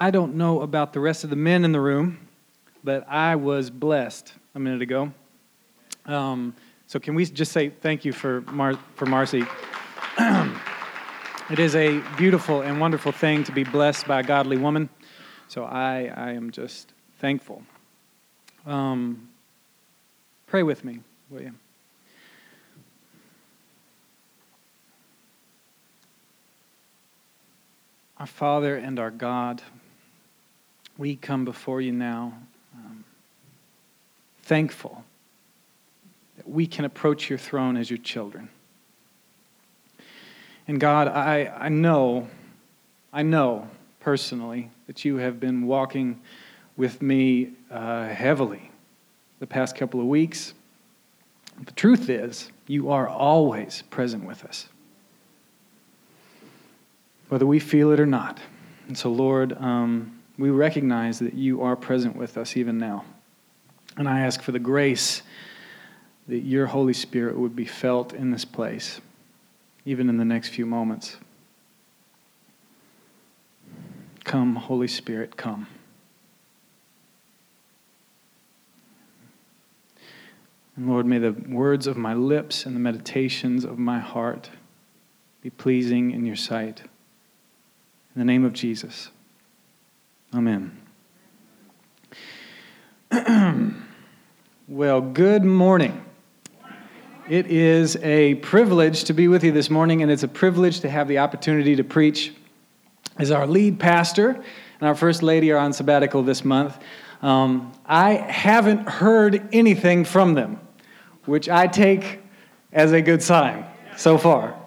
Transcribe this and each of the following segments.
I don't know about the rest of the men in the room, but I was blessed a minute ago. Um, so can we just say thank you for Mar- for Marcy? it is a beautiful and wonderful thing to be blessed by a godly woman. So I, I am just thankful. Um, pray with me, will you? Our Father and our God, we come before you now um, thankful that we can approach your throne as your children. And God, I, I know, I know personally that you have been walking with me uh, heavily the past couple of weeks. The truth is, you are always present with us whether we feel it or not. And so, Lord, um, we recognize that you are present with us even now. And I ask for the grace that your Holy Spirit would be felt in this place, even in the next few moments. Come, Holy Spirit, come. And Lord, may the words of my lips and the meditations of my heart be pleasing in your sight. In the name of Jesus. Amen. well, good morning. It is a privilege to be with you this morning, and it's a privilege to have the opportunity to preach as our lead pastor and our first lady are on sabbatical this month. Um, I haven't heard anything from them, which I take as a good sign so far.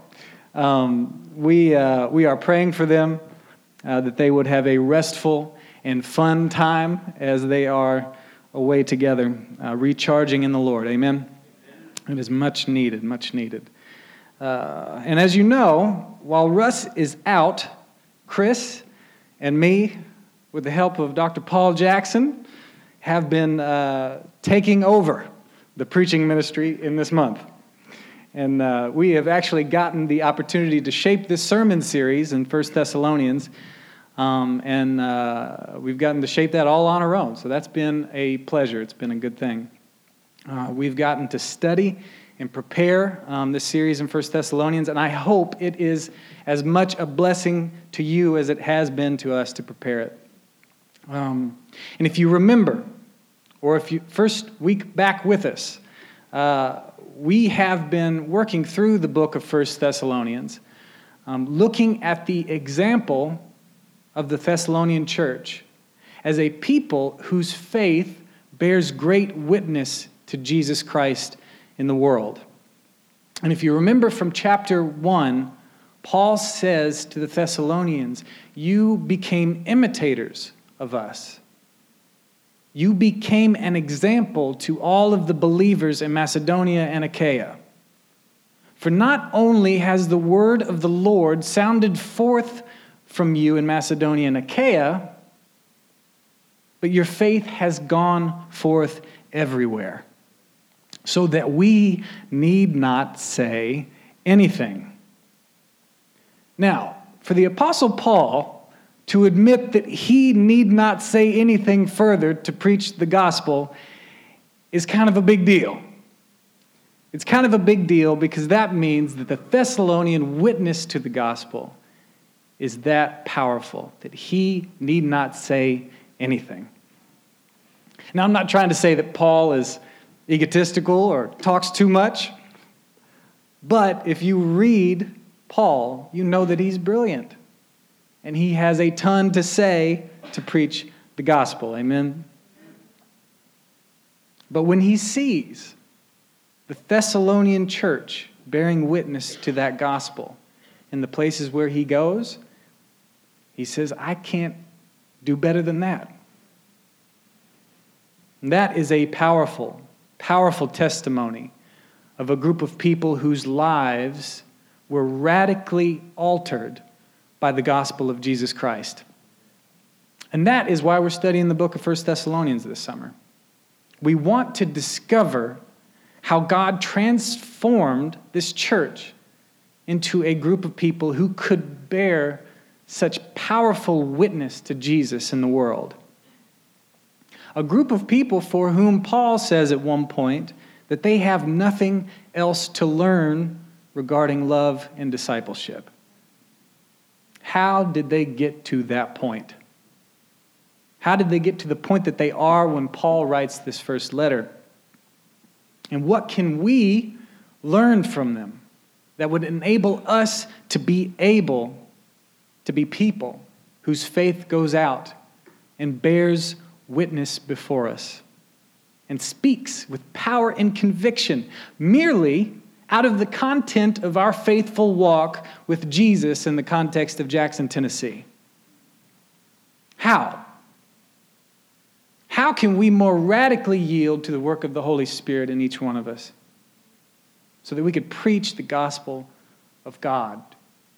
Um, we, uh, we are praying for them uh, that they would have a restful and fun time as they are away together, uh, recharging in the Lord. Amen? It is much needed, much needed. Uh, and as you know, while Russ is out, Chris and me, with the help of Dr. Paul Jackson, have been uh, taking over the preaching ministry in this month. And uh, we have actually gotten the opportunity to shape this sermon series in First Thessalonians. Um, and uh, we've gotten to shape that all on our own. So that's been a pleasure. It's been a good thing. Uh, we've gotten to study and prepare um, this series in First Thessalonians, and I hope it is as much a blessing to you as it has been to us to prepare it. Um, and if you remember, or if you first week back with us, uh, we have been working through the book of First Thessalonians, um, looking at the example of the Thessalonian church as a people whose faith bears great witness to Jesus Christ in the world. And if you remember from chapter 1, Paul says to the Thessalonians, You became imitators of us. You became an example to all of the believers in Macedonia and Achaia. For not only has the word of the Lord sounded forth from you in Macedonia and Achaia, but your faith has gone forth everywhere, so that we need not say anything. Now, for the Apostle Paul, to admit that he need not say anything further to preach the gospel is kind of a big deal. It's kind of a big deal because that means that the Thessalonian witness to the gospel is that powerful that he need not say anything. Now, I'm not trying to say that Paul is egotistical or talks too much, but if you read Paul, you know that he's brilliant and he has a ton to say to preach the gospel. Amen? But when he sees the Thessalonian church bearing witness to that gospel in the places where he goes, he says, I can't do better than that. And that is a powerful, powerful testimony of a group of people whose lives were radically altered by the gospel of Jesus Christ. And that is why we're studying the book of 1 Thessalonians this summer. We want to discover how God transformed this church into a group of people who could bear such powerful witness to Jesus in the world. A group of people for whom Paul says at one point that they have nothing else to learn regarding love and discipleship. How did they get to that point? How did they get to the point that they are when Paul writes this first letter? And what can we learn from them that would enable us to be able to be people whose faith goes out and bears witness before us and speaks with power and conviction merely out of the content of our faithful walk with Jesus in the context of Jackson, Tennessee? How? How can we more radically yield to the work of the Holy Spirit in each one of us so that we could preach the gospel of God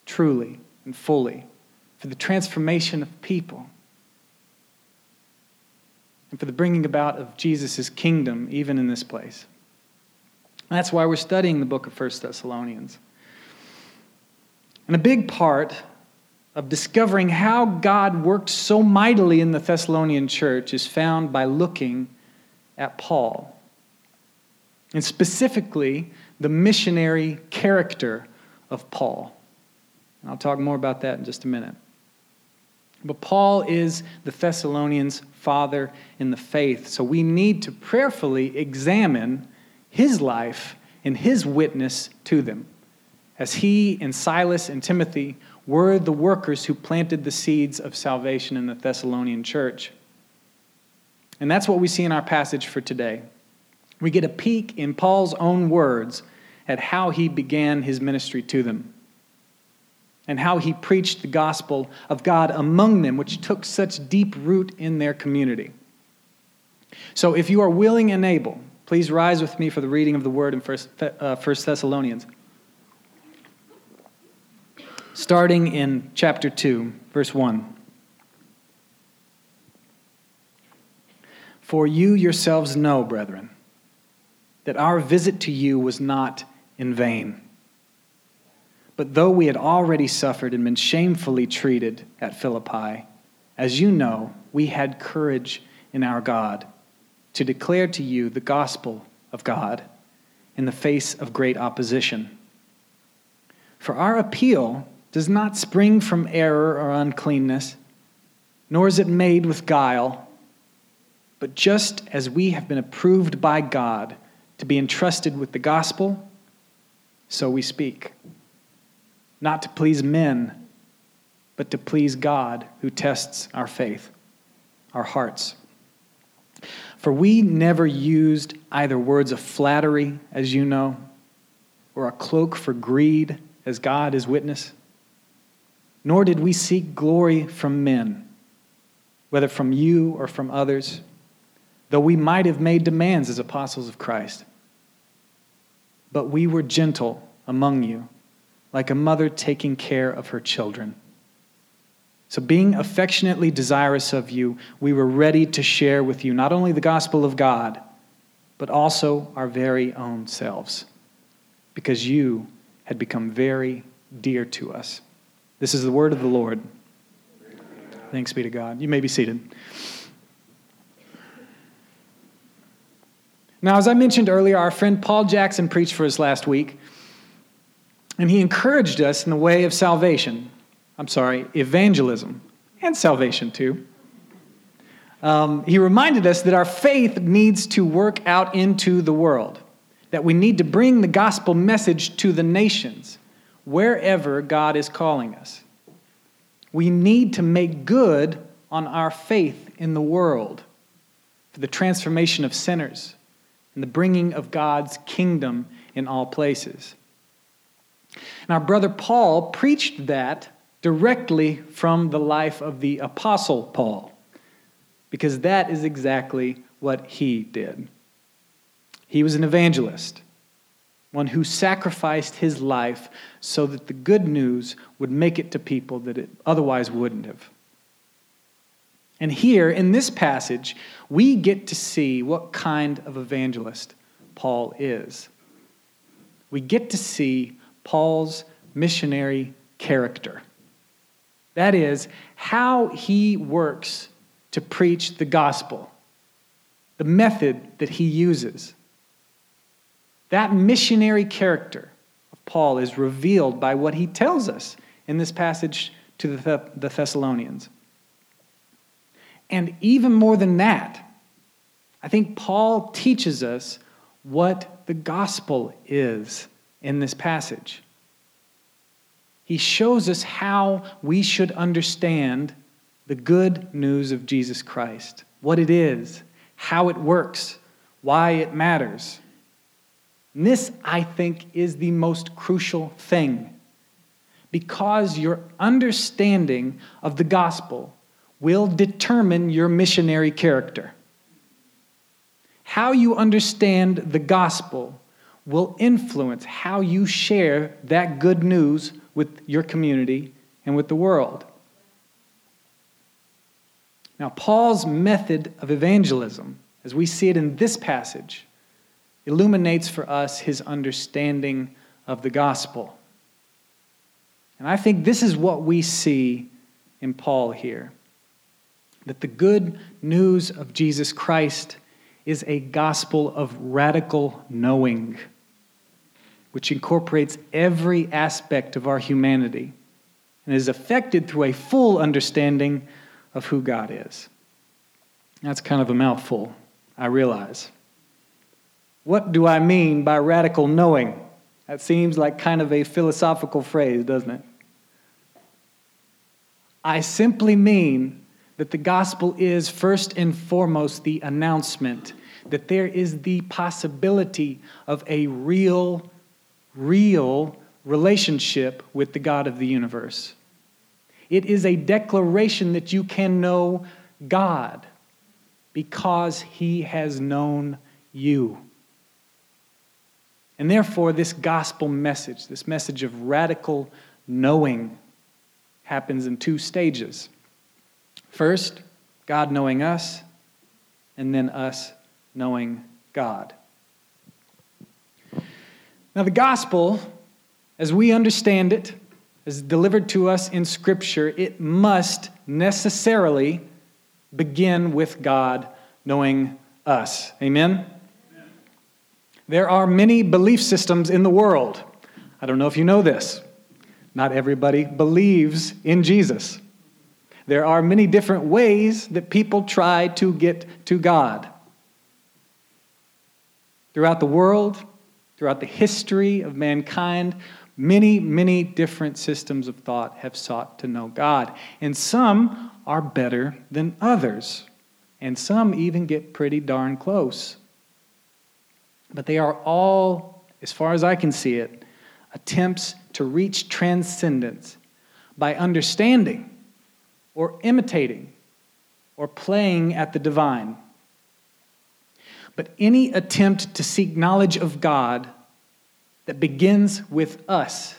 truly and fully for the transformation of people and for the bringing about of Jesus' kingdom even in this place? And that's why we're studying the book of 1 Thessalonians. And a big part of discovering how God worked so mightily in the Thessalonian church is found by looking at Paul. And specifically, the missionary character of Paul. And I'll talk more about that in just a minute. But Paul is the Thessalonians' father in the faith, so we need to prayerfully examine his life and his witness to them as he and Silas and Timothy were the workers who planted the seeds of salvation in the Thessalonian church. And that's what we see in our passage for today. We get a peek in Paul's own words at how he began his ministry to them and how he preached the gospel of God among them, which took such deep root in their community. So, if you are willing and able, please rise with me for the reading of the word in First, uh, First Thessalonians starting in chapter 2, verse 1. For you yourselves know, brethren, that our visit to you was not in vain. But though we had already suffered and been shamefully treated at Philippi, as you know, we had courage in our God to declare to you the gospel of God in the face of great opposition. For our appeal does not spring from error or uncleanness, nor is it made with guile, but just as we have been approved by God to be entrusted with the gospel, so we speak. Not to please men, but to please God who tests our faith, our hearts. For we never used either words of flattery, as you know, or a cloak for greed, as God is witness nor did we seek glory from men, whether from you or from others, though we might have made demands as apostles of Christ. But we were gentle among you, like a mother taking care of her children. So, being affectionately desirous of you, we were ready to share with you not only the gospel of God, but also our very own selves, because you had become very dear to us. This is the word of the Lord. Thanks be to God. You may be seated. Now, as I mentioned earlier, our friend Paul Jackson preached for us last week, and he encouraged us in the way of salvation. I'm sorry, evangelism, and salvation too. Um, he reminded us that our faith needs to work out into the world, that we need to bring the gospel message to the nations wherever God is calling us. We need to make good on our faith in the world for the transformation of sinners and the bringing of God's kingdom in all places. And our brother Paul preached that directly from the life of the Apostle Paul, because that is exactly what he did. He was an evangelist one who sacrificed his life so that the good news would make it to people that it otherwise wouldn't have. And here in this passage, we get to see what kind of evangelist Paul is. We get to see Paul's missionary character. That is, how he works to preach the gospel, the method that he uses. That missionary character of Paul is revealed by what he tells us in this passage to the, the Thessalonians. And even more than that, I think Paul teaches us what the gospel is in this passage. He shows us how we should understand the good news of Jesus Christ, what it is, how it works, why it matters. And this, I think, is the most crucial thing because your understanding of the gospel will determine your missionary character. How you understand the gospel will influence how you share that good news with your community and with the world. Now, Paul's method of evangelism, as we see it in this passage, illuminates for us his understanding of the gospel. And I think this is what we see in Paul here that the good news of Jesus Christ is a gospel of radical knowing which incorporates every aspect of our humanity and is affected through a full understanding of who God is. That's kind of a mouthful, I realize. What do I mean by radical knowing? That seems like kind of a philosophical phrase, doesn't it? I simply mean that the gospel is first and foremost the announcement that there is the possibility of a real real relationship with the God of the universe. It is a declaration that you can know God because he has known you. And therefore, this gospel message, this message of radical knowing, happens in two stages. First, God knowing us, and then us knowing God. Now, the gospel, as we understand it, as delivered to us in Scripture, it must necessarily begin with God knowing us. Amen? Amen? There are many belief systems in the world. I don't know if you know this. Not everybody believes in Jesus. There are many different ways that people try to get to God. Throughout the world, Throughout the history of mankind, many, many different systems of thought have sought to know God. And some are better than others. And some even get pretty darn close. But they are all, as far as I can see it, attempts to reach transcendence by understanding or imitating or playing at the divine. But any attempt to seek knowledge of God that begins with us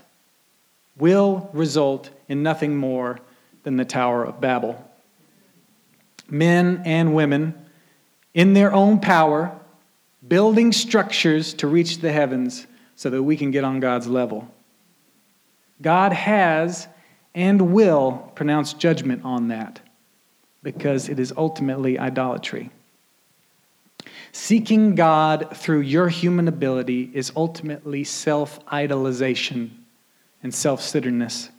will result in nothing more than the Tower of Babel. Men and women, in their own power, building structures to reach the heavens so that we can get on God's level. God has and will pronounce judgment on that because it is ultimately idolatry. Seeking God through your human ability is ultimately self idolization and self centeredness.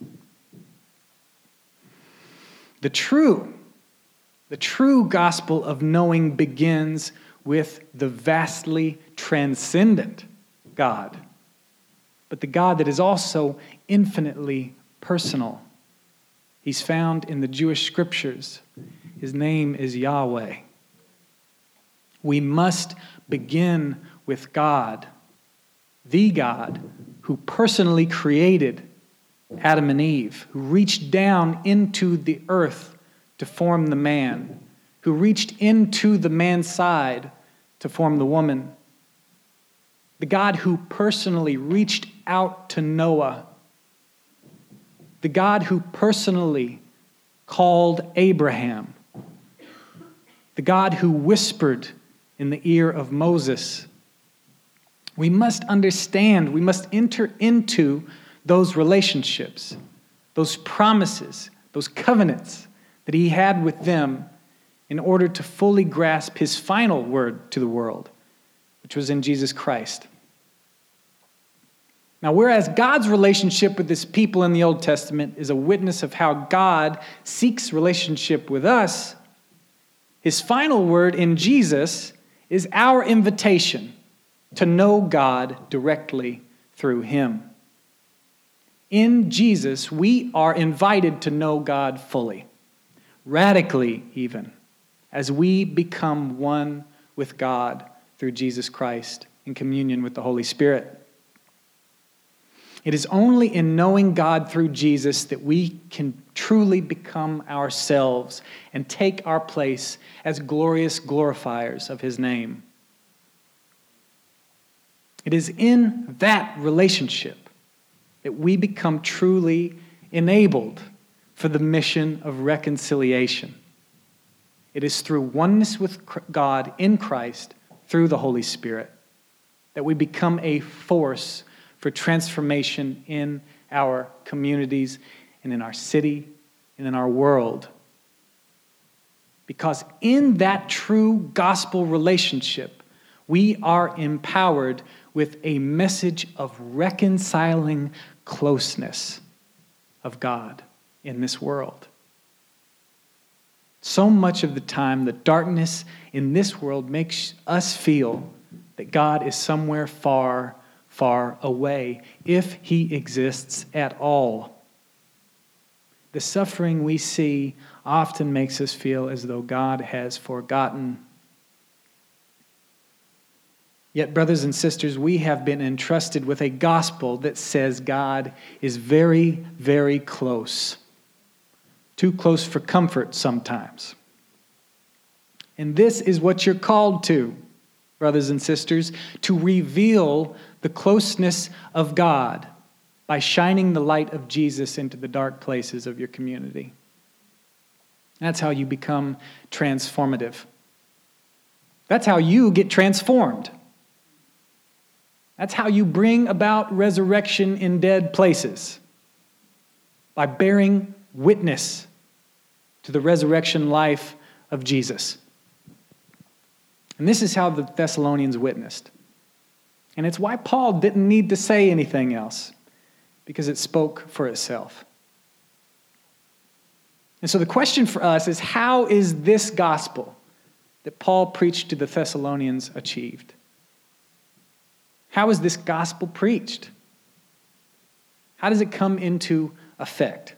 The true, the true gospel of knowing begins with the vastly transcendent God, but the God that is also infinitely personal. He's found in the Jewish scriptures. His name is Yahweh. We must begin with God, the God who personally created Adam and Eve, who reached down into the earth to form the man, who reached into the man's side to form the woman. The God who personally reached out to Noah. The God who personally called Abraham. The God who whispered in the ear of Moses. We must understand, we must enter into those relationships, those promises, those covenants that he had with them in order to fully grasp his final word to the world, which was in Jesus Christ. Now, whereas God's relationship with his people in the Old Testament is a witness of how God seeks relationship with us, his final word in Jesus is our invitation to know God directly through him. In Jesus, we are invited to know God fully, radically, even, as we become one with God through Jesus Christ in communion with the Holy Spirit. It is only in knowing God through Jesus that we can truly become ourselves and take our place as glorious glorifiers of His name. It is in that relationship that we become truly enabled for the mission of reconciliation. It is through oneness with God in Christ through the Holy Spirit that we become a force for transformation in our communities and in our city and in our world. Because in that true gospel relationship, we are empowered with a message of reconciling closeness of God in this world. So much of the time, the darkness in this world makes us feel that God is somewhere far far away, if he exists at all. The suffering we see often makes us feel as though God has forgotten. Yet, brothers and sisters, we have been entrusted with a gospel that says God is very, very close. Too close for comfort sometimes. And this is what you're called to, brothers and sisters, to reveal the closeness of God by shining the light of Jesus into the dark places of your community. That's how you become transformative. That's how you get transformed. That's how you bring about resurrection in dead places by bearing witness to the resurrection life of Jesus. And this is how the Thessalonians witnessed. And it's why Paul didn't need to say anything else, because it spoke for itself. And so the question for us is how is this gospel that Paul preached to the Thessalonians achieved? How is this gospel preached? How does it come into effect?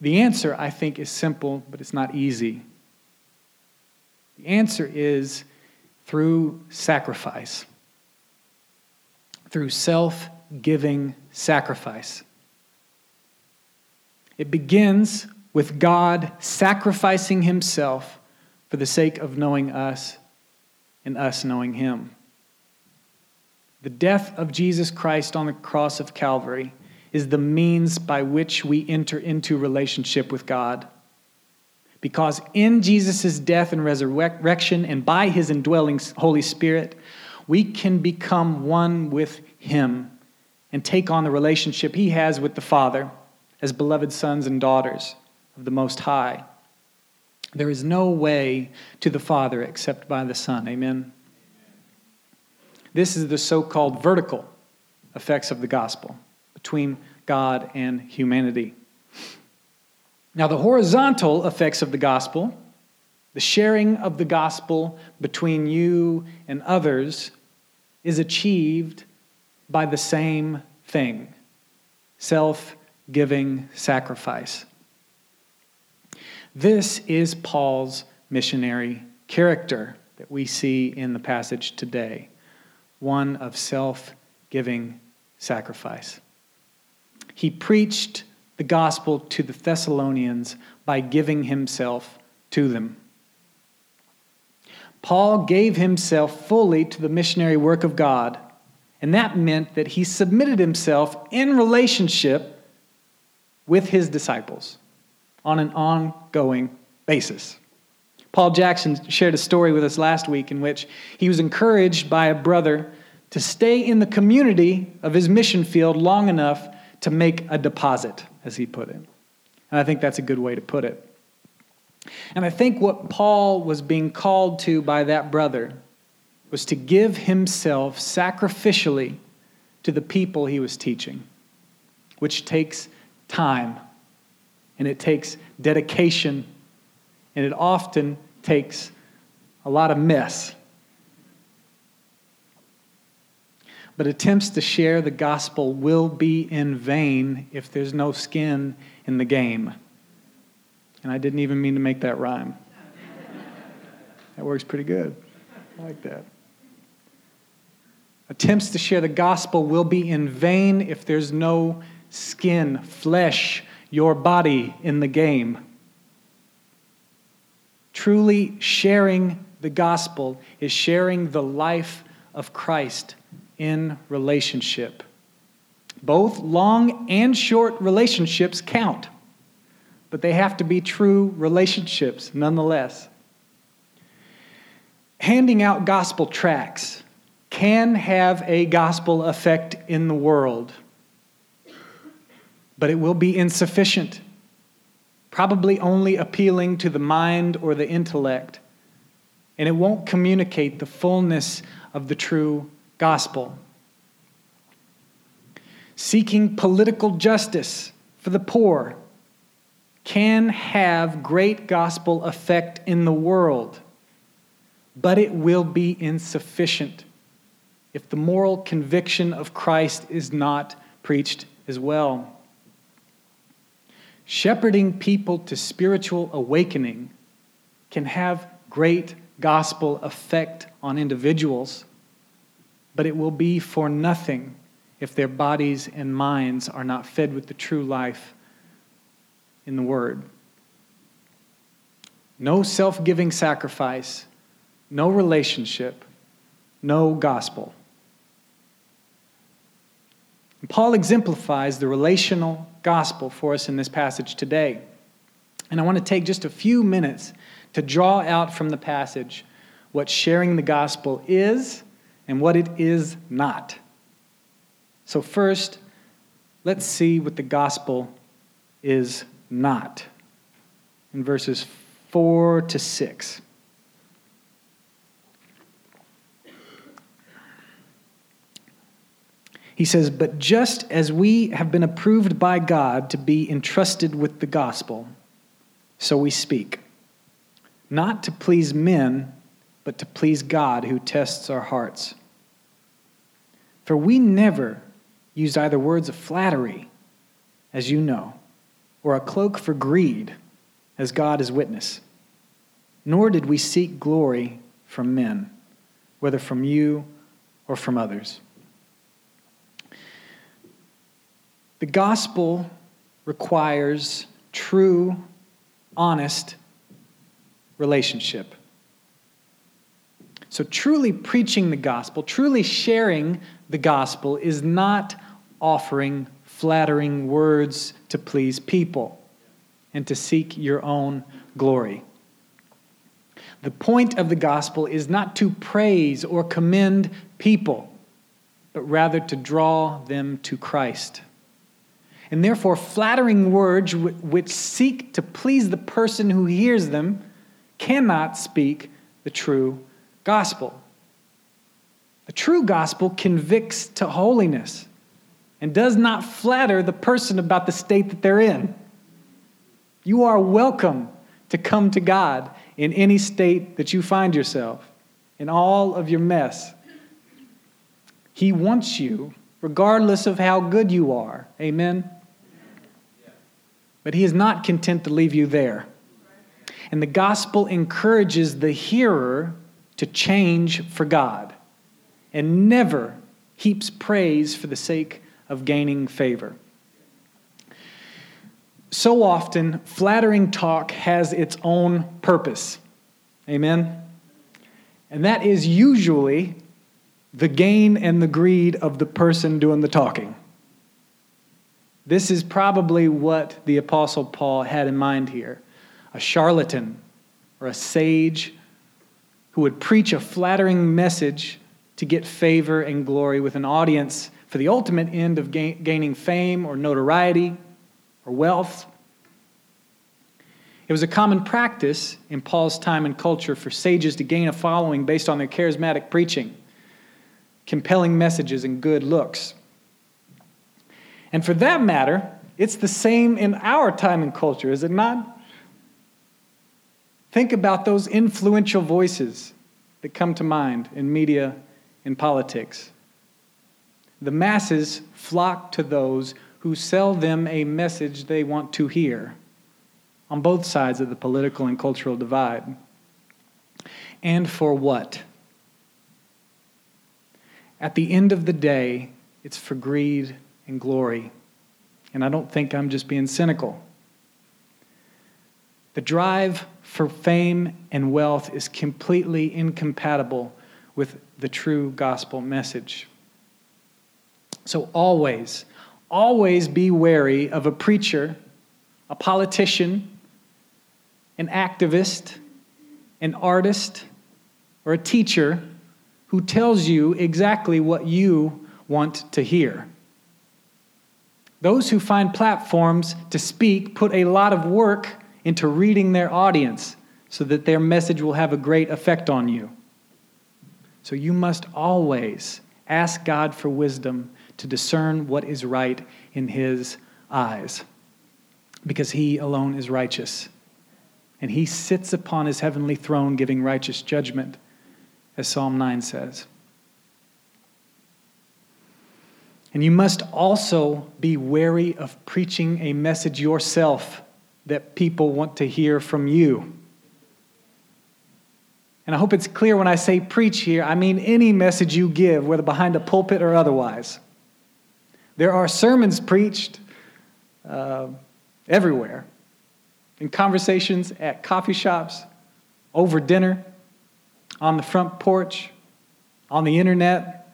The answer, I think, is simple, but it's not easy. The answer is through sacrifice, through self giving sacrifice. It begins with God sacrificing himself for the sake of knowing us and us knowing him. The death of Jesus Christ on the cross of Calvary is the means by which we enter into relationship with God. Because in Jesus' death and resurrection and by his indwelling Holy Spirit, we can become one with him and take on the relationship he has with the Father as beloved sons and daughters of the Most High. There is no way to the Father except by the Son. Amen. This is the so called vertical effects of the gospel between God and humanity. Now, the horizontal effects of the gospel, the sharing of the gospel between you and others, is achieved by the same thing self giving sacrifice. This is Paul's missionary character that we see in the passage today one of self giving sacrifice. He preached the gospel to the Thessalonians by giving himself to them. Paul gave himself fully to the missionary work of God, and that meant that he submitted himself in relationship with his disciples on an ongoing basis. Paul Jackson shared a story with us last week in which he was encouraged by a brother to stay in the community of his mission field long enough to make a deposit, as he put it. And I think that's a good way to put it. And I think what Paul was being called to by that brother was to give himself sacrificially to the people he was teaching, which takes time and it takes dedication and it often takes a lot of mess. But attempts to share the gospel will be in vain if there's no skin in the game. And I didn't even mean to make that rhyme. that works pretty good. I like that. Attempts to share the gospel will be in vain if there's no skin, flesh, your body in the game. Truly sharing the gospel is sharing the life of Christ in relationship. Both long and short relationships count, but they have to be true relationships nonetheless. Handing out gospel tracts can have a gospel effect in the world, but it will be insufficient, probably only appealing to the mind or the intellect, and it won't communicate the fullness of the true gospel. Seeking political justice for the poor can have great gospel effect in the world, but it will be insufficient if the moral conviction of Christ is not preached as well. Shepherding people to spiritual awakening can have great gospel effect on individuals but it will be for nothing if their bodies and minds are not fed with the true life in the Word. No self giving sacrifice, no relationship, no gospel. And Paul exemplifies the relational gospel for us in this passage today. And I want to take just a few minutes to draw out from the passage what sharing the gospel is and what it is not. So, first, let's see what the gospel is not in verses 4 to 6. He says, But just as we have been approved by God to be entrusted with the gospel, so we speak, not to please men, but to please God who tests our hearts. For we never used either words of flattery, as you know, or a cloak for greed, as God is witness. Nor did we seek glory from men, whether from you or from others. The gospel requires true, honest relationship. So, truly preaching the gospel, truly sharing the gospel is not offering flattering words to please people and to seek your own glory. The point of the gospel is not to praise or commend people, but rather to draw them to Christ. And therefore, flattering words which seek to please the person who hears them cannot speak the true gospel. The true gospel convicts to holiness and does not flatter the person about the state that they're in. You are welcome to come to God in any state that you find yourself, in all of your mess. He wants you, regardless of how good you are. Amen? But He is not content to leave you there. And the gospel encourages the hearer to change for God and never heaps praise for the sake of gaining favor. So often, flattering talk has its own purpose. Amen? And that is usually the gain and the greed of the person doing the talking. This is probably what the Apostle Paul had in mind here a charlatan or a sage who would preach a flattering message to get favor and glory with an audience for the ultimate end of gain, gaining fame or notoriety or wealth. It was a common practice in Paul's time and culture for sages to gain a following based on their charismatic preaching, compelling messages, and good looks. And for that matter, it's the same in our time and culture, is it not? Think about those influential voices that come to mind in media and politics. The masses flock to those who sell them a message they want to hear on both sides of the political and cultural divide. And for what? At the end of the day, it's for greed and glory. And I don't think I'm just being cynical. The drive for fame and wealth is completely incompatible with the true gospel message. So always, always be wary of a preacher, a politician, an activist, an artist, or a teacher who tells you exactly what you want to hear. Those who find platforms to speak put a lot of work into reading their audience so that their message will have a great effect on you. So you must always ask God for wisdom to discern what is right in His eyes, because He alone is righteous. And He sits upon His heavenly throne giving righteous judgment, as Psalm 9 says. And you must also be wary of preaching a message yourself that people want to hear from you. And I hope it's clear when I say preach here, I mean any message you give, whether behind a pulpit or otherwise. There are sermons preached uh, everywhere, in conversations at coffee shops, over dinner, on the front porch, on the internet.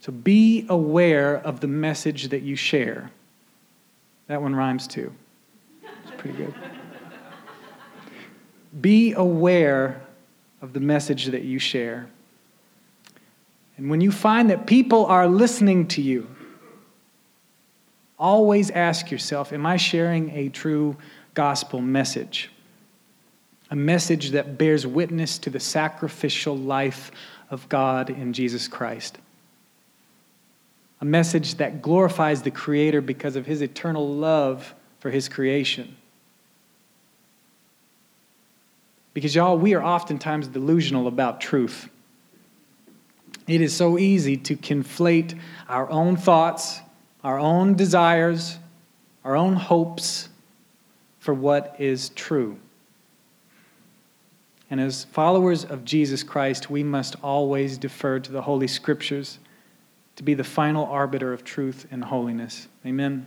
So be aware of the message that you share. That one rhymes too. It's pretty good. be aware of the message that you share. And when you find that people are listening to you, always ask yourself Am I sharing a true gospel message? A message that bears witness to the sacrificial life of God in Jesus Christ. A message that glorifies the Creator because of His eternal love for His creation. Because, y'all, we are oftentimes delusional about truth. It is so easy to conflate our own thoughts, our own desires, our own hopes for what is true. And as followers of Jesus Christ, we must always defer to the Holy Scriptures to be the final arbiter of truth and holiness. Amen.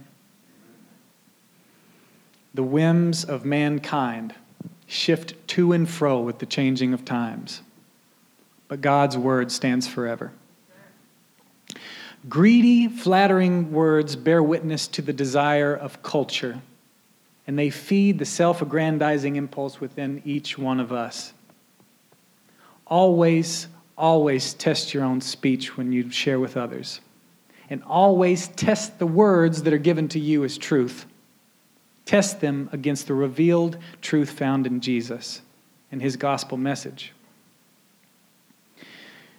The whims of mankind shift to and fro with the changing of times but God's word stands forever. Greedy, flattering words bear witness to the desire of culture, and they feed the self aggrandizing impulse within each one of us. Always, always test your own speech when you share with others, and always test the words that are given to you as truth. Test them against the revealed truth found in Jesus and his gospel message.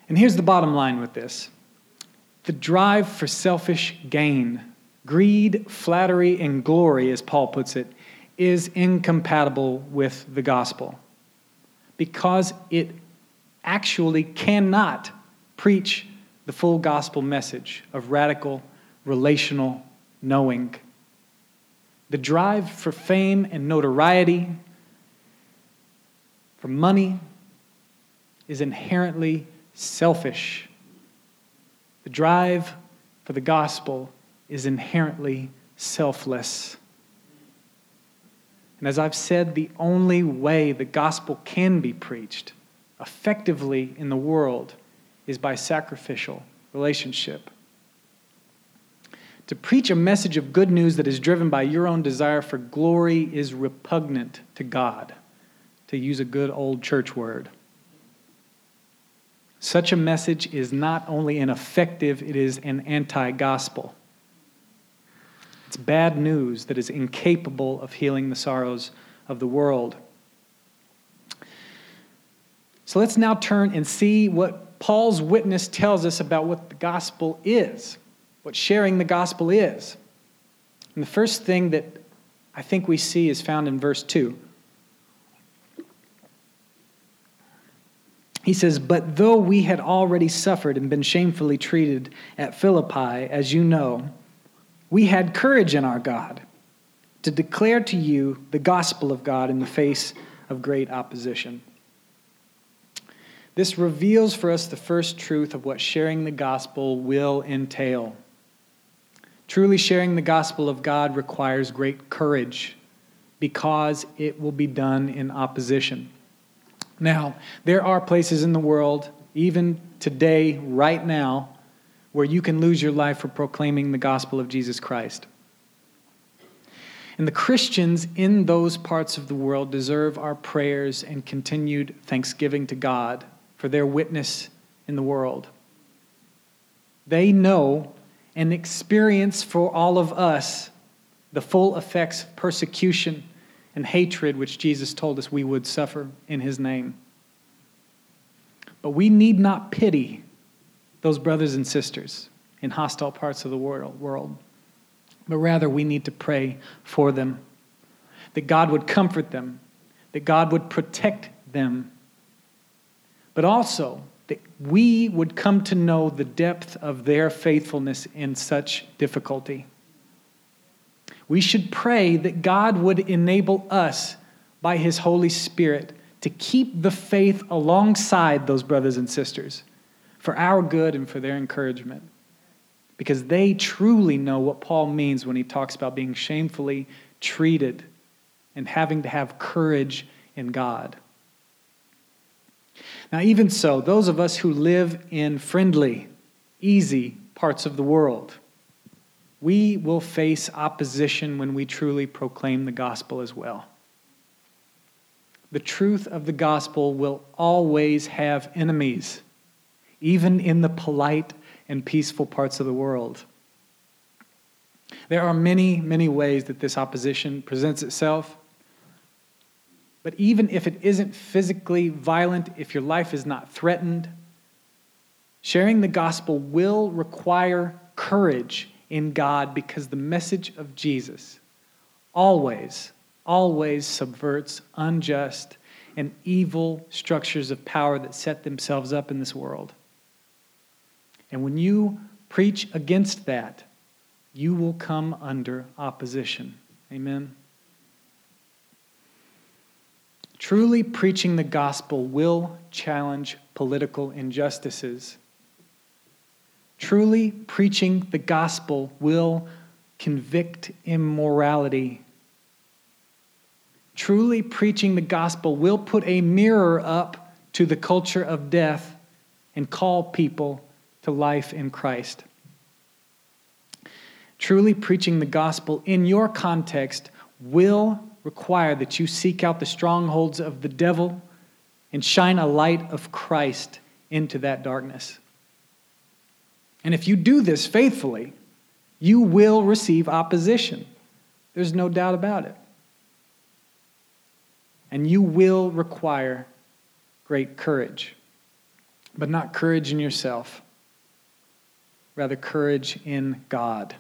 And here's the bottom line with this the drive for selfish gain, greed, flattery, and glory, as Paul puts it, is incompatible with the gospel because it actually cannot preach the full gospel message of radical relational knowing. The drive for fame and notoriety, for money, is inherently selfish. The drive for the gospel is inherently selfless. And as I've said, the only way the gospel can be preached effectively in the world is by sacrificial relationship. To preach a message of good news that is driven by your own desire for glory is repugnant to God, to use a good old church word. Such a message is not only ineffective, it is an anti gospel. It's bad news that is incapable of healing the sorrows of the world. So let's now turn and see what Paul's witness tells us about what the gospel is, what sharing the gospel is. And the first thing that I think we see is found in verse 2. He says, But though we had already suffered and been shamefully treated at Philippi, as you know, we had courage in our God to declare to you the gospel of God in the face of great opposition. This reveals for us the first truth of what sharing the gospel will entail. Truly sharing the gospel of God requires great courage because it will be done in opposition. Now, there are places in the world, even today, right now, where you can lose your life for proclaiming the gospel of Jesus Christ. And the Christians in those parts of the world deserve our prayers and continued thanksgiving to God for their witness in the world. They know and experience for all of us the full effects of persecution and hatred which Jesus told us we would suffer in his name. But we need not pity those brothers and sisters in hostile parts of the world, but rather we need to pray for them, that God would comfort them, that God would protect them, but also that we would come to know the depth of their faithfulness in such difficulty. We should pray that God would enable us by His Holy Spirit to keep the faith alongside those brothers and sisters for our good and for their encouragement. Because they truly know what Paul means when he talks about being shamefully treated and having to have courage in God. Now, even so, those of us who live in friendly, easy parts of the world, we will face opposition when we truly proclaim the gospel as well. The truth of the gospel will always have enemies, even in the polite and peaceful parts of the world. There are many, many ways that this opposition presents itself. But even if it isn't physically violent, if your life is not threatened, sharing the gospel will require courage in God because the message of Jesus always, always subverts unjust and evil structures of power that set themselves up in this world. And when you preach against that, you will come under opposition. Amen. Truly preaching the gospel will challenge political injustices Truly preaching the gospel will convict immorality. Truly preaching the gospel will put a mirror up to the culture of death and call people to life in Christ. Truly preaching the gospel in your context will require that you seek out the strongholds of the devil and shine a light of Christ into that darkness. And if you do this faithfully, you will receive opposition. There's no doubt about it. And you will require great courage, but not courage in yourself, rather, courage in God.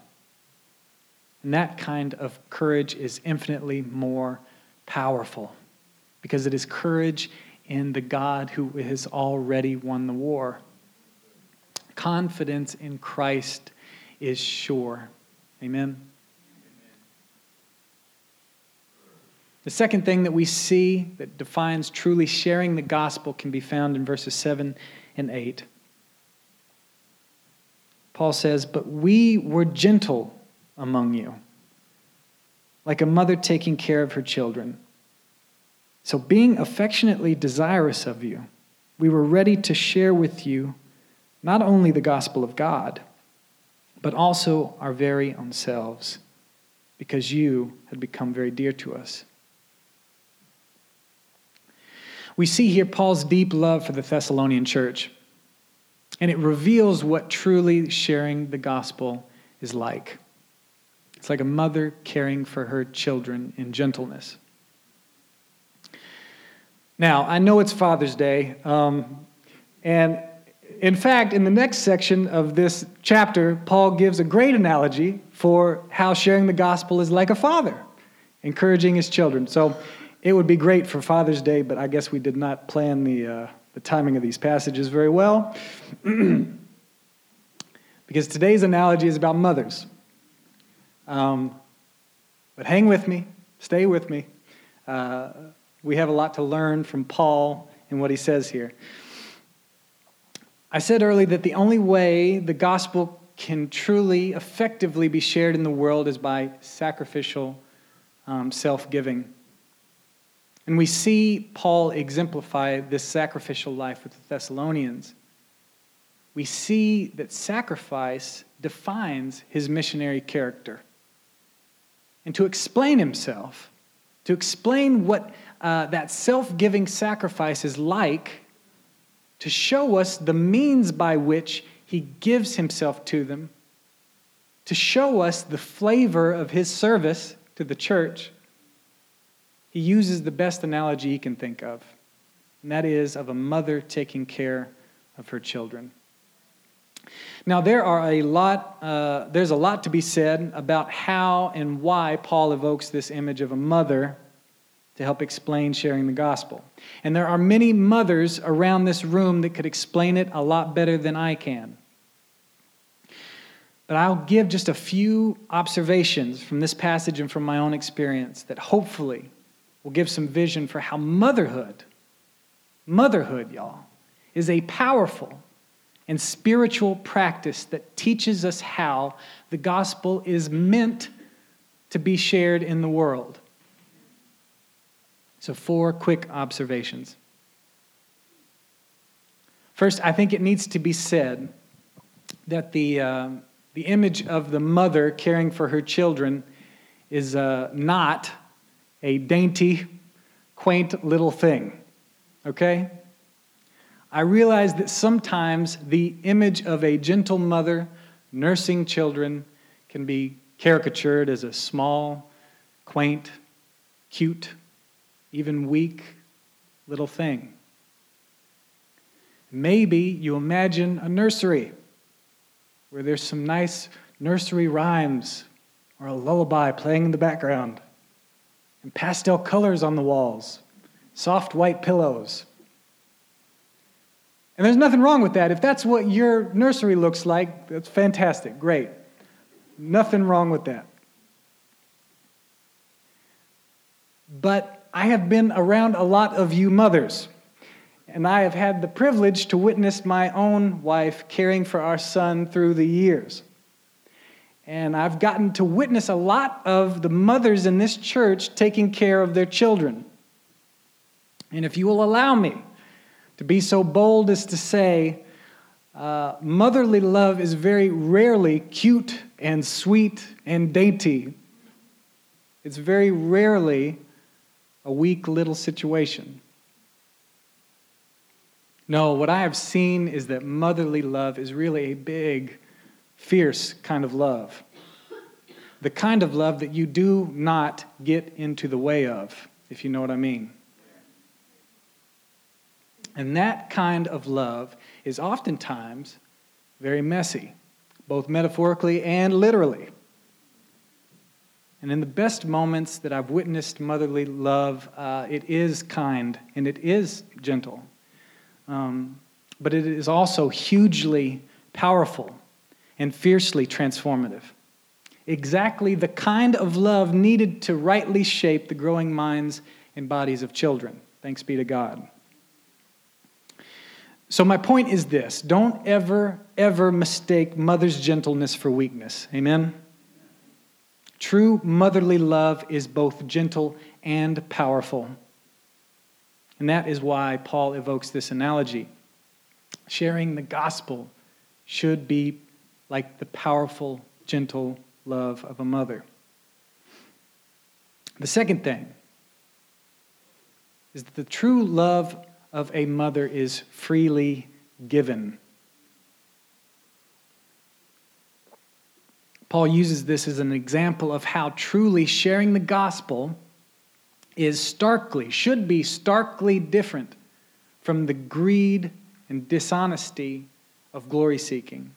And that kind of courage is infinitely more powerful because it is courage in the God who has already won the war confidence in Christ is sure. Amen. The second thing that we see that defines truly sharing the gospel can be found in verses 7 and 8. Paul says, But we were gentle among you, like a mother taking care of her children. So, being affectionately desirous of you, we were ready to share with you not only the gospel of God, but also our very own selves, because you had become very dear to us. We see here Paul's deep love for the Thessalonian church. And it reveals what truly sharing the gospel is like. It's like a mother caring for her children in gentleness. Now, I know it's Father's Day, um, and in fact, in the next section of this chapter, Paul gives a great analogy for how sharing the gospel is like a father, encouraging his children. So it would be great for Father's Day, but I guess we did not plan the, uh, the timing of these passages very well. because today's analogy is about mothers. Um, but hang with me, stay with me. Uh, we have a lot to learn from Paul and what he says here. I said earlier that the only way the gospel can truly, effectively be shared in the world is by sacrificial um, self giving. And we see Paul exemplify this sacrificial life with the Thessalonians. We see that sacrifice defines his missionary character. And to explain himself, to explain what uh, that self giving sacrifice is like, to show us the means by which he gives himself to them, to show us the flavor of his service to the church, he uses the best analogy he can think of, and that is of a mother taking care of her children. Now, there are a lot, uh, there's a lot to be said about how and why Paul evokes this image of a mother to help explain sharing the gospel. And there are many mothers around this room that could explain it a lot better than I can. But I'll give just a few observations from this passage and from my own experience that hopefully will give some vision for how motherhood, motherhood, y'all, is a powerful and spiritual practice that teaches us how the gospel is meant to be shared in the world. So, four quick observations. First, I think it needs to be said that the, uh, the image of the mother caring for her children is uh, not a dainty, quaint little thing. Okay? I realize that sometimes the image of a gentle mother nursing children can be caricatured as a small, quaint, cute, even weak little thing. Maybe you imagine a nursery where there's some nice nursery rhymes or a lullaby playing in the background and pastel colors on the walls, soft white pillows. And there's nothing wrong with that. If that's what your nursery looks like, that's fantastic, great. Nothing wrong with that. But I have been around a lot of you mothers, and I have had the privilege to witness my own wife caring for our son through the years. And I've gotten to witness a lot of the mothers in this church taking care of their children. And if you will allow me to be so bold as to say, uh, motherly love is very rarely cute and sweet and dainty. It's very rarely a weak little situation. No, what I have seen is that motherly love is really a big, fierce kind of love. The kind of love that you do not get into the way of, if you know what I mean. And that kind of love is oftentimes very messy, both metaphorically and literally. And in the best moments that I've witnessed motherly love, uh, it is kind and it is gentle. Um, but it is also hugely powerful and fiercely transformative. Exactly the kind of love needed to rightly shape the growing minds and bodies of children. Thanks be to God. So, my point is this don't ever, ever mistake mother's gentleness for weakness. Amen? True motherly love is both gentle and powerful. And that is why Paul evokes this analogy. Sharing the gospel should be like the powerful, gentle love of a mother. The second thing is that the true love of a mother is freely given. Paul uses this as an example of how truly sharing the gospel is starkly, should be starkly different from the greed and dishonesty of glory seeking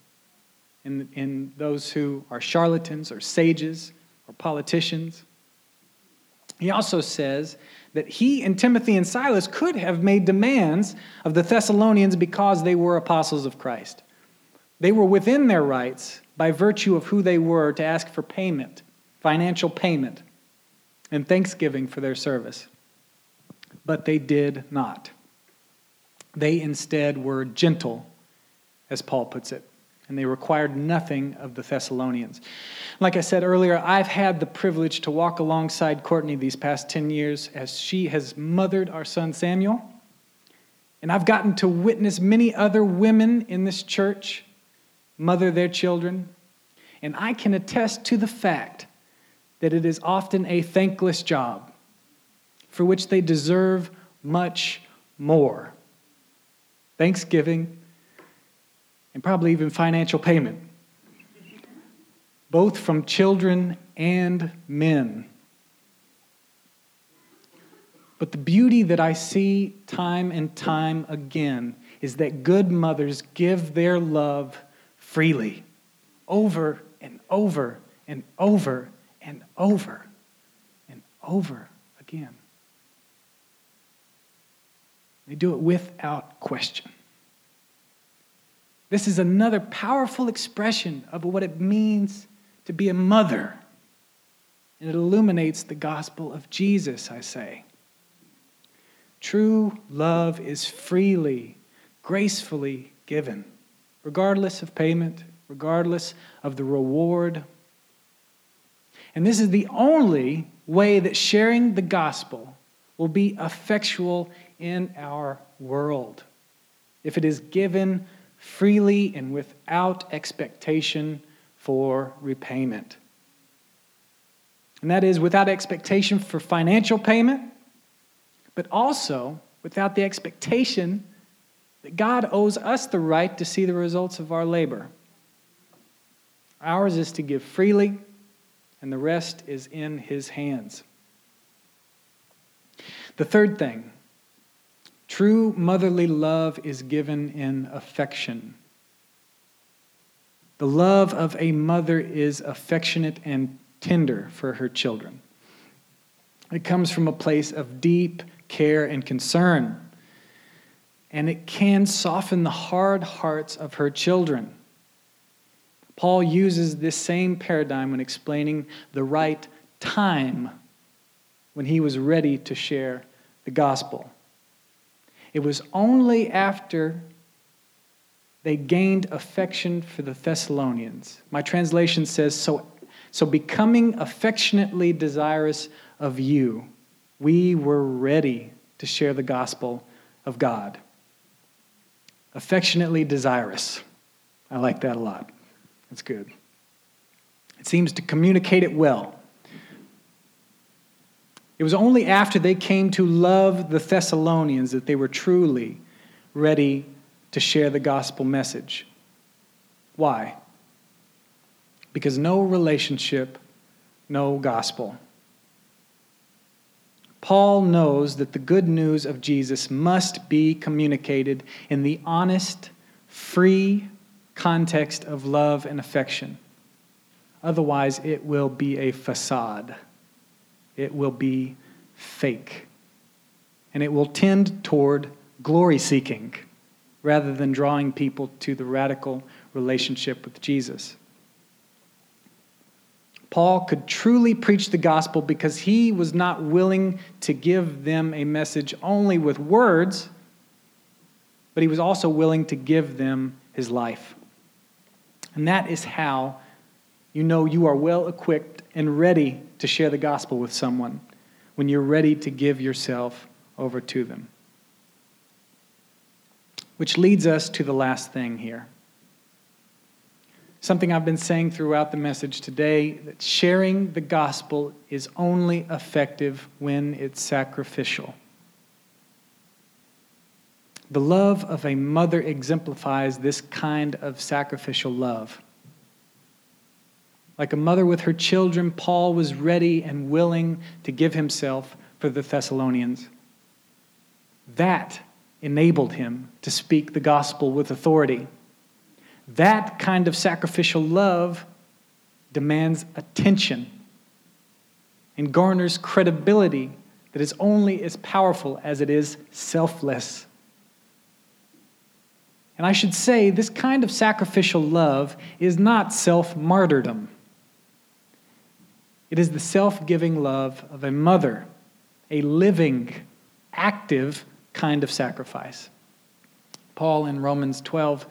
in, in those who are charlatans or sages or politicians. He also says that he and Timothy and Silas could have made demands of the Thessalonians because they were apostles of Christ. They were within their rights by virtue of who they were to ask for payment, financial payment, and thanksgiving for their service. But they did not. They instead were gentle, as Paul puts it, and they required nothing of the Thessalonians. Like I said earlier, I've had the privilege to walk alongside Courtney these past 10 years as she has mothered our son Samuel. And I've gotten to witness many other women in this church mother their children. And I can attest to the fact that it is often a thankless job for which they deserve much more thanksgiving and probably even financial payment, both from children and men. But the beauty that I see time and time again is that good mothers give their love freely over and over and over and over and over again. They do it without question. This is another powerful expression of what it means to be a mother. And it illuminates the gospel of Jesus, I say. True love is freely, gracefully given regardless of payment, regardless of the reward. And this is the only way that sharing the gospel will be effectual in our world. If it is given freely and without expectation for repayment. And that is without expectation for financial payment, but also without the expectation that God owes us the right to see the results of our labor. Ours is to give freely, and the rest is in His hands. The third thing true motherly love is given in affection. The love of a mother is affectionate and tender for her children. It comes from a place of deep care and concern and it can soften the hard hearts of her children. Paul uses this same paradigm when explaining the right time when he was ready to share the gospel. It was only after they gained affection for the Thessalonians. My translation says, so, so becoming affectionately desirous of you, we were ready to share the gospel of God affectionately desirous. I like that a lot. That's good. It seems to communicate it well. It was only after they came to love the Thessalonians that they were truly ready to share the gospel message. Why? Because no relationship, no gospel. Paul knows that the good news of Jesus must be communicated in the honest, free context of love and affection. Otherwise, it will be a facade, it will be fake, and it will tend toward glory seeking rather than drawing people to the radical relationship with Jesus. Paul could truly preach the gospel because he was not willing to give them a message only with words, but he was also willing to give them his life. And that is how you know you are well equipped and ready to share the gospel with someone when you're ready to give yourself over to them. Which leads us to the last thing here. Something I've been saying throughout the message today that sharing the gospel is only effective when it's sacrificial. The love of a mother exemplifies this kind of sacrificial love. Like a mother with her children, Paul was ready and willing to give himself for the Thessalonians. That enabled him to speak the gospel with authority. That kind of sacrificial love demands attention and garners credibility that is only as powerful as it is selfless. And I should say, this kind of sacrificial love is not self martyrdom. It is the self giving love of a mother, a living, active kind of sacrifice. Paul in Romans 12,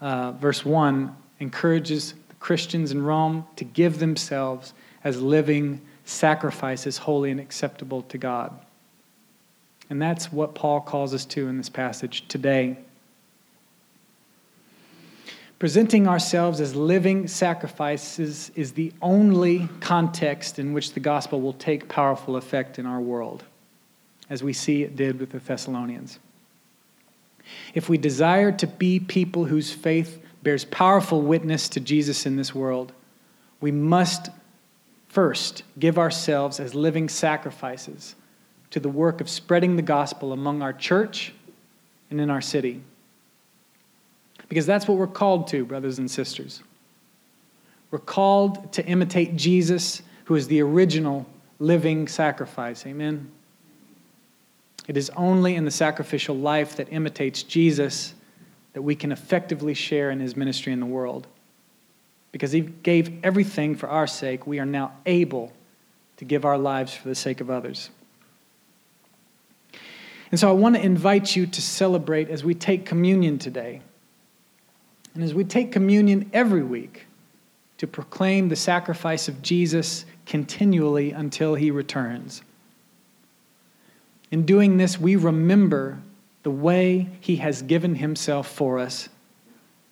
uh, verse 1, encourages the Christians in Rome to give themselves as living sacrifices, holy and acceptable to God. And that's what Paul calls us to in this passage today. Presenting ourselves as living sacrifices is the only context in which the gospel will take powerful effect in our world, as we see it did with the Thessalonians. If we desire to be people whose faith bears powerful witness to Jesus in this world, we must first give ourselves as living sacrifices to the work of spreading the gospel among our church and in our city. Because that's what we're called to, brothers and sisters. We're called to imitate Jesus, who is the original living sacrifice. Amen? It is only in the sacrificial life that imitates Jesus that we can effectively share in his ministry in the world. Because he gave everything for our sake, we are now able to give our lives for the sake of others. And so I want to invite you to celebrate as we take communion today. And as we take communion every week to proclaim the sacrifice of Jesus continually until he returns. In doing this, we remember the way he has given himself for us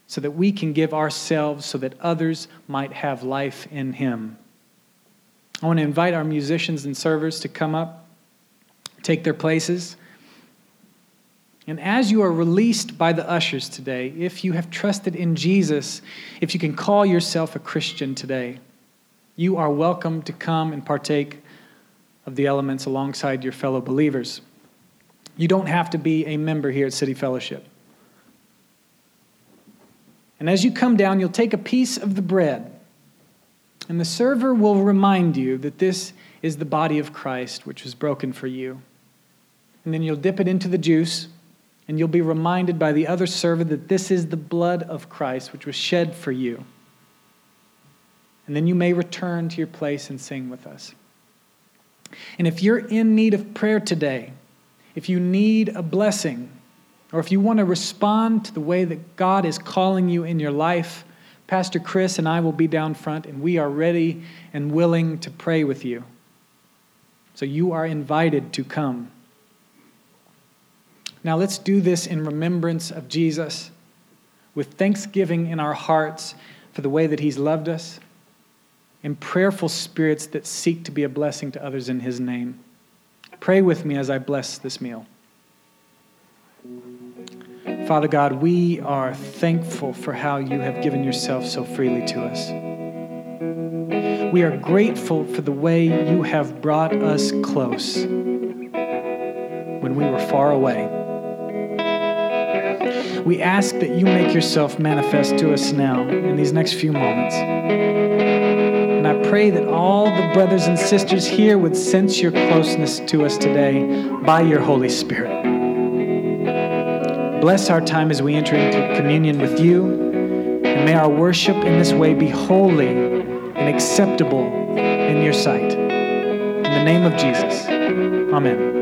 so that we can give ourselves so that others might have life in him. I want to invite our musicians and servers to come up, take their places. And as you are released by the ushers today, if you have trusted in Jesus, if you can call yourself a Christian today, you are welcome to come and partake of the elements alongside your fellow believers. You don't have to be a member here at City Fellowship. And as you come down, you'll take a piece of the bread, and the server will remind you that this is the body of Christ, which was broken for you. And then you'll dip it into the juice and you'll be reminded by the other servant that this is the blood of Christ, which was shed for you. And then you may return to your place and sing with us. And if you're in need of prayer today, if you need a blessing, or if you want to respond to the way that God is calling you in your life, Pastor Chris and I will be down front, and we are ready and willing to pray with you. So you are invited to come. Now let's do this in remembrance of Jesus, with thanksgiving in our hearts for the way that He's loved us, and prayerful spirits that seek to be a blessing to others in His name. Pray with me as I bless this meal. Father God, we are thankful for how you have given yourself so freely to us. We are grateful for the way you have brought us close when we were far away. We ask that you make yourself manifest to us now in these next few moments. And I pray that all the brothers and sisters here would sense your closeness to us today by your Holy Spirit. Bless our time as we enter into communion with you, and may our worship in this way be holy and acceptable in your sight. In the name of Jesus, amen.